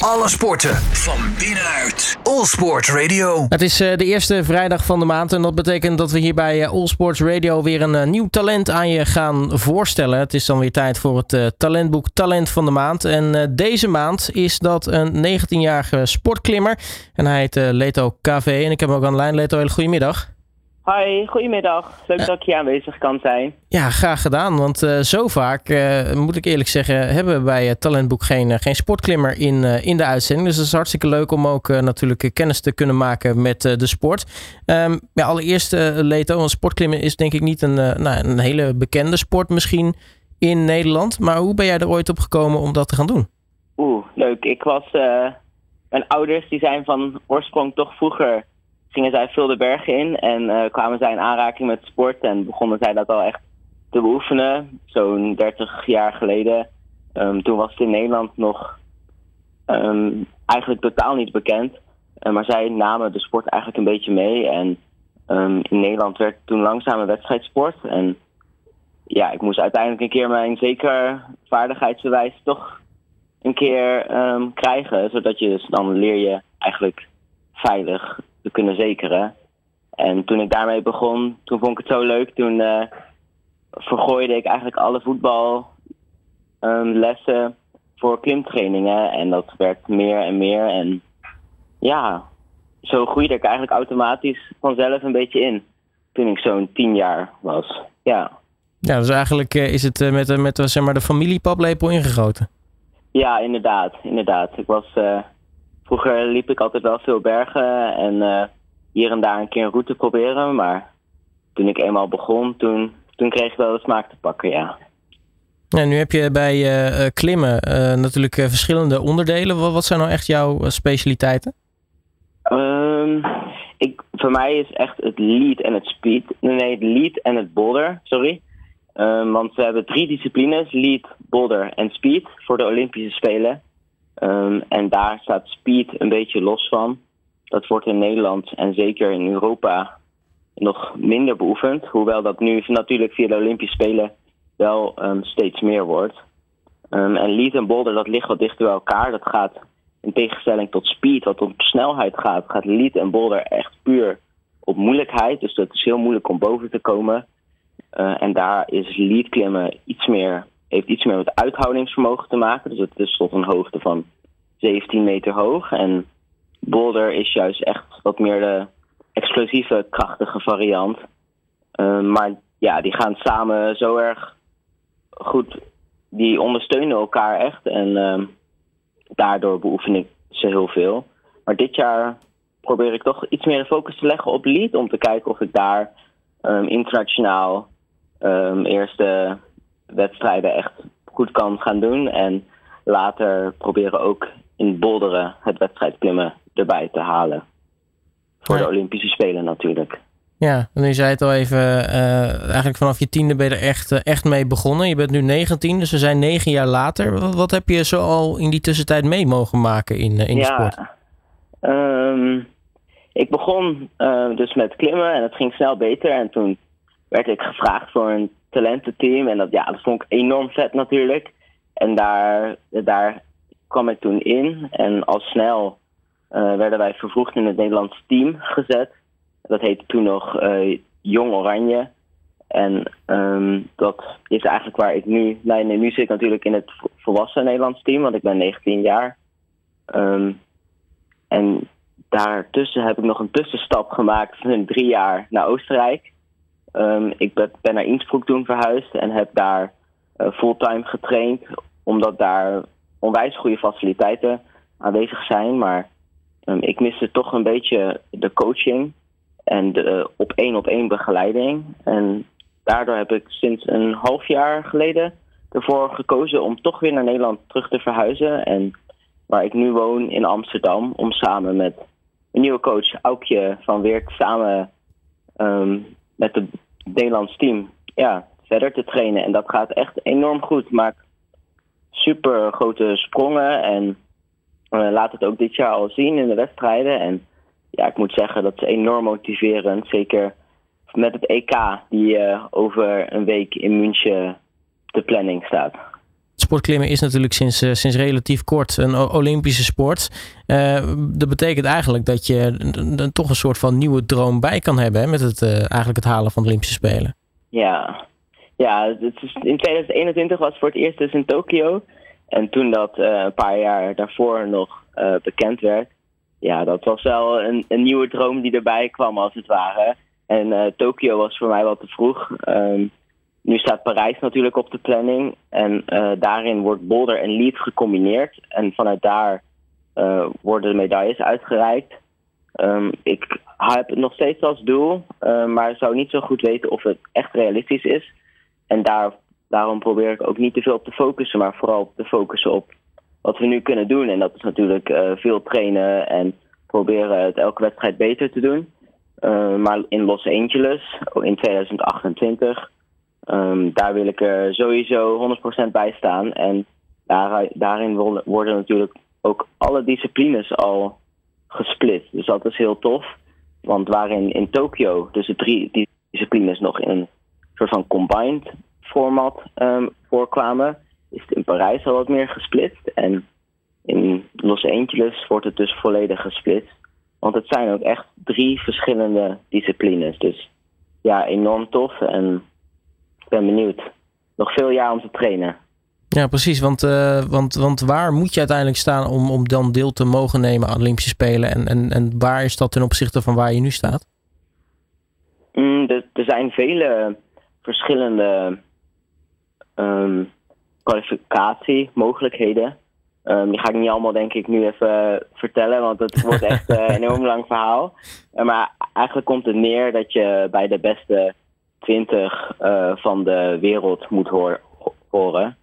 Alle sporten van binnenuit. All Sport Radio. Het is eh, de eerste vrijdag van de maand en dat betekent dat we hier bij eh, All Sports Radio weer een eh, nieuw talent aan je gaan voorstellen. Het is dan weer tijd voor het talentboek Talent van de Maand. En deze maand is dat een 19-jarige sportklimmer en hij heet Leto KV. En ik heb hem ook aan de lijn. Leto, hele goedemiddag. Hi, goedemiddag. Leuk dat ik hier aanwezig kan zijn. Ja, graag gedaan. Want uh, zo vaak, uh, moet ik eerlijk zeggen, hebben we bij Talentboek geen, geen sportklimmer in, in de uitzending. Dus het is hartstikke leuk om ook natuurlijk kennis te kunnen maken met de sport. Um, ja, allereerst, Leto, een sportklimmen is denk ik niet een, nou, een hele bekende sport misschien in Nederland. Maar hoe ben jij er ooit op gekomen om dat te gaan doen? Oeh, leuk. Ik was... mijn ouders die zijn van oorsprong toch vroeger gingen zij veel de bergen in en uh, kwamen zij in aanraking met sport en begonnen zij dat al echt te beoefenen. Zo'n 30 jaar geleden. Um, toen was het in Nederland nog um, eigenlijk totaal niet bekend. Uh, maar zij namen de sport eigenlijk een beetje mee. En um, in Nederland werd toen langzaam een wedstrijdsport. En ja, ik moest uiteindelijk een keer mijn zeker vaardigheidsbewijs toch een keer krijgen. Zodat je dus dan leer je eigenlijk veilig te kunnen zekeren. En toen ik daarmee begon, toen vond ik het zo leuk. Toen uh, vergooide ik eigenlijk alle voetballessen um, voor klimtrainingen. En dat werd meer en meer. En ja, zo groeide ik eigenlijk automatisch vanzelf een beetje in. Toen ik zo'n tien jaar was. Ja. Ja, dus eigenlijk uh, is het uh, met, met zeg maar, de familiepaplepel ingegoten. Ja, inderdaad. inderdaad. Ik was Vroeger liep ik altijd wel veel bergen en uh, hier en daar een keer een route proberen. Maar toen ik eenmaal begon, toen, toen kreeg ik wel de smaak te pakken, ja. Ja, nu heb je bij uh, klimmen uh, natuurlijk verschillende onderdelen. Wat, wat, zijn nou echt jouw specialiteiten? Um, ik, voor mij is echt het lead en het speed. Nee, het lead en het boulder, sorry. Um, want we hebben drie disciplines, lead, boulder en speed, voor de Olympische Spelen. Um, en daar staat speed een beetje los van. Dat wordt in Nederland en zeker in Europa nog minder beoefend. Hoewel dat nu natuurlijk via de Olympische Spelen wel um, steeds meer wordt. Um, en lead en boulder, dat ligt wat dichter bij elkaar. Dat gaat in tegenstelling tot speed, wat om snelheid gaat, gaat lead en boulder echt puur op moeilijkheid. Dus dat is heel moeilijk om boven te komen. Uh, en daar is lead klimmen iets meer heeft iets meer met uithoudingsvermogen te maken. Dus het is tot een hoogte van 17 meter hoog. En boulder is juist echt wat meer de explosieve, krachtige variant. Uh, maar ja, die gaan samen zo erg goed. Die ondersteunen elkaar echt. En uh, daardoor beoefen ik ze heel veel. Maar dit jaar probeer ik toch iets meer de focus te leggen op lead. Om te kijken of ik daar um, internationaal um, eerste wedstrijden echt goed kan gaan doen. En later proberen ook in bolderen het wedstrijdklimmen erbij te halen. Voor de Olympische Spelen natuurlijk. Ja, en je zei het al even, uh, eigenlijk vanaf je tiende ben je er echt, uh, echt mee begonnen. Je bent nu 19, dus we zijn negen jaar later. Wat, wat heb je zo al in die tussentijd mee mogen maken in, uh, in de sport? Um, ik begon dus met klimmen en het ging snel beter. En toen werd ik gevraagd voor een talententeam. En dat, ja, dat vond ik enorm vet natuurlijk. En daar, daar kwam ik toen in. En al snel uh, werden wij vervroegd in het Nederlands team gezet. Dat heette toen nog uh, Jong Oranje. En um, dat is eigenlijk waar ik nu... Nee, nee, nu zit natuurlijk in het volwassen Nederlands team, want ik ben 19 jaar. Um, en daartussen heb ik nog een tussenstap gemaakt van drie jaar naar Oostenrijk. Um, ik ben, naar Innsbruck toen verhuisd en heb daar uh, fulltime getraind, omdat daar onwijs goede faciliteiten aanwezig zijn. Maar um, ik miste toch een beetje de coaching en de uh, op één op één begeleiding. En daardoor heb ik sinds een half jaar geleden ervoor gekozen om toch weer naar Nederland terug te verhuizen. En waar ik nu woon in Amsterdam, om samen met een nieuwe coach, Aukje van Weert, samen um, met het Nederlands team ja, verder te trainen. En dat gaat echt enorm goed. Maakt super grote sprongen en uh, laat het ook dit jaar al zien in de wedstrijden. En ja, ik moet zeggen, dat is enorm motiverend. Zeker met het EK die uh, over een week in München de planning staat. Sportklimmen is natuurlijk sinds, sinds relatief kort een Olympische sport. dat betekent eigenlijk dat je er toch een soort van nieuwe droom bij kan hebben met het, eigenlijk het halen van de Olympische Spelen. Ja, ja het is, in 2021 was het voor het eerst dus in Tokio. En toen dat een paar jaar daarvoor nog bekend werd, ja, dat was wel een, een nieuwe droom die erbij kwam als het ware. En Tokio was voor mij wat te vroeg. Um, nu staat Parijs natuurlijk op de planning. En uh, daarin wordt boulder en lead gecombineerd. En vanuit daar uh, worden de medailles uitgereikt. Um, ik heb het nog steeds als doel, maar zou niet zo goed weten of het echt realistisch is. En daar, daarom probeer ik ook niet te veel op te focussen, maar vooral te focussen op wat we nu kunnen doen. En dat is natuurlijk uh, veel trainen en proberen het elke wedstrijd beter te doen. Uh, maar in Los Angeles, in 2028, um, daar wil ik er sowieso 100% bij staan. En daar, daarin worden natuurlijk ook alle disciplines al gesplit. Dus dat is heel tof. Want waarin in Tokio dus de drie disciplines nog in een soort van combined format um, voorkwamen, is het in Parijs al wat meer gesplitst. En in Los Angeles wordt het dus volledig gesplitst. Want het zijn ook echt drie verschillende disciplines. Dus ja, enorm tof. En ben benieuwd. Nog veel jaar om te trainen. Ja, precies. Want, uh, want, want waar moet je uiteindelijk staan om, om dan deel te mogen nemen aan Olympische Spelen? En, en, en waar is dat ten opzichte van waar je nu staat? Mm, er, er zijn vele verschillende um, kwalificatiemogelijkheden. Um, die ga ik niet allemaal, denk ik, nu even vertellen, want het wordt echt uh, een enorm lang verhaal. Uh, maar eigenlijk komt het neer dat je bij de beste 20 uh, van de wereld moet horen.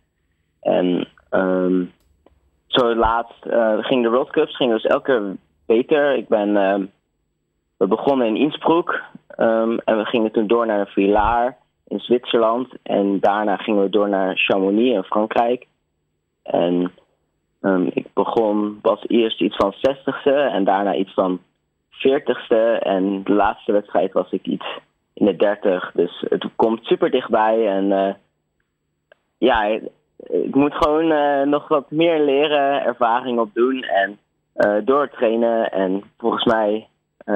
En um, zo laatst ging de World Cups ging dus elke keer beter. Ik ben, we begonnen in Innsbruck um, en we gingen toen door naar Villars in Zwitserland. En daarna gingen we door naar Chamonix in Frankrijk. En ik begon, was eerst iets van 60ste en daarna iets van 40ste. En de laatste wedstrijd was ik iets in de 30. Dus het komt super dichtbij. En uh, ja, ik moet gewoon uh, nog wat meer leren, ervaring opdoen en uh, doortrainen. En volgens mij,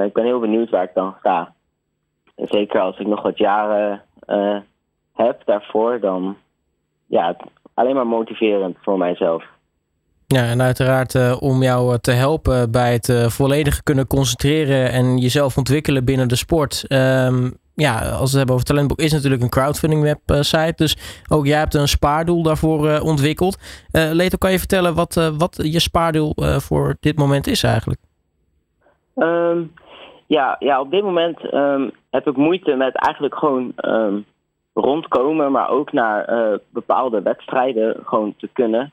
ik ben heel benieuwd waar ik dan ga. zeker als ik nog wat jaren heb daarvoor, dan ja, alleen maar motiverend voor mijzelf. Ja, en uiteraard om jou eh, te helpen bij het uh, volledig kunnen concentreren en jezelf ontwikkelen binnen de sport. Um, ja, als we het hebben over Talentboek, is natuurlijk een crowdfunding website. Dus ook jij hebt een spaardoel daarvoor ontwikkeld. Leto, kan je vertellen wat, wat je spaardoel voor dit moment is eigenlijk? Um, ja, ja, op dit moment um, heb ik moeite met eigenlijk gewoon um, rondkomen, maar ook naar bepaalde wedstrijden gewoon te kunnen.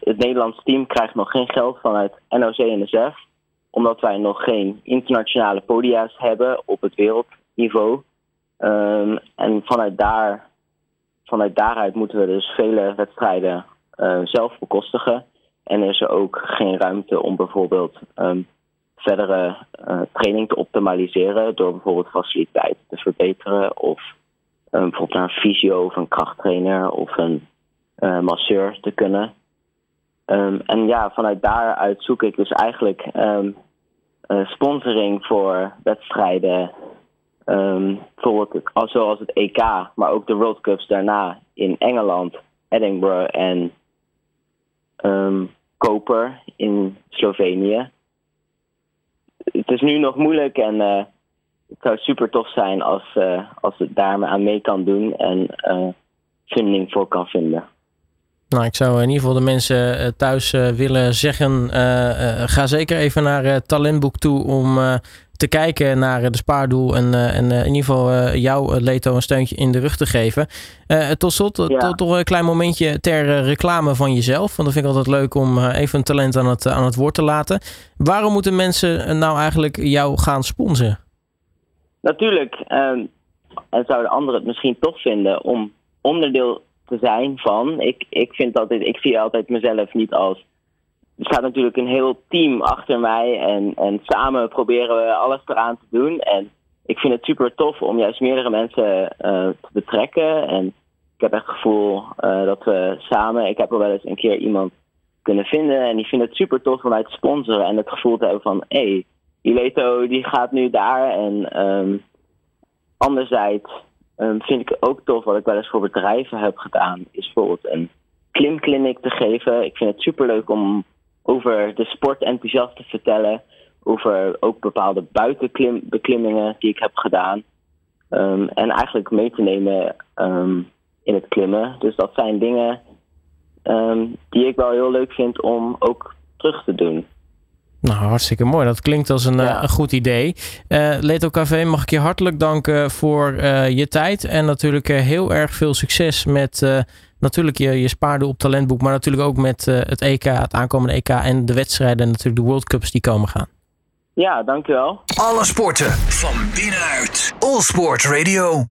Het Nederlands team krijgt nog geen geld vanuit NOC-NSF, omdat wij nog geen internationale podia's hebben op het wereldniveau. en vanuit, daar, vanuit daaruit moeten we dus vele wedstrijden uh, zelf bekostigen. En is er ook geen ruimte om bijvoorbeeld verdere uh, training te optimaliseren door bijvoorbeeld faciliteiten te verbeteren of um, bijvoorbeeld naar een fysio of een krachttrainer of een uh, masseur te kunnen. En ja, vanuit daaruit zoek ik dus eigenlijk sponsoring voor wedstrijden, bijvoorbeeld zoals het EK, maar ook de World Cups daarna in Engeland, Edinburgh en Koper in Slovenië het is nu nog moeilijk en uh, het zou super tof zijn als, uh, als het daar aan mee kan doen en uh, funding voor kan vinden. Nou, ik zou in ieder geval de mensen thuis willen zeggen: ga zeker even naar Talentboek toe om te kijken naar de spaardoel en, en in ieder geval jou, Leto, een steuntje in de rug te geven. tot slot, ja. tot toch een klein momentje ter reclame van jezelf. Want dat vind ik altijd leuk om even een talent aan het, aan het woord te laten. Waarom moeten mensen nou eigenlijk jou gaan sponsoren? Natuurlijk, um, en zouden anderen het misschien tof vinden om onderdeel te zijn van. Ik, ik vind altijd, ik zie altijd mezelf niet als er staat natuurlijk een heel team achter mij en, en samen proberen we alles eraan te doen. En ik vind het super tof om juist meerdere mensen uh, te betrekken. En ik heb echt het gevoel dat we samen, ik heb er wel eens een keer iemand kunnen vinden en die vindt het super tof om mij te sponsoren en het gevoel te hebben van, hé, hey, Ileto die gaat nu daar en um, anderzijds um, vind ik ook tof wat ik wel eens voor bedrijven heb gedaan, is bijvoorbeeld een klimkliniek te geven. Ik vind het super leuk om over de sport enthousiast te vertellen. Over ook bepaalde buitenbeklimmingen die ik heb gedaan. Um, en eigenlijk mee te nemen um, in het klimmen. Dus dat zijn dingen um, die ik wel heel leuk vind om ook terug te doen. Nou, hartstikke mooi. Dat klinkt als een, ja. een goed idee. Uh, Leto Café, mag ik je hartelijk danken voor uh, je tijd. En natuurlijk heel erg veel succes met natuurlijk je, je spaardoel op talentboek. Maar natuurlijk ook met het EK, het aankomende EK en de wedstrijden. En natuurlijk de World Cups die komen gaan. Ja, dankjewel. Alle sporten van binnenuit. All Sport Radio.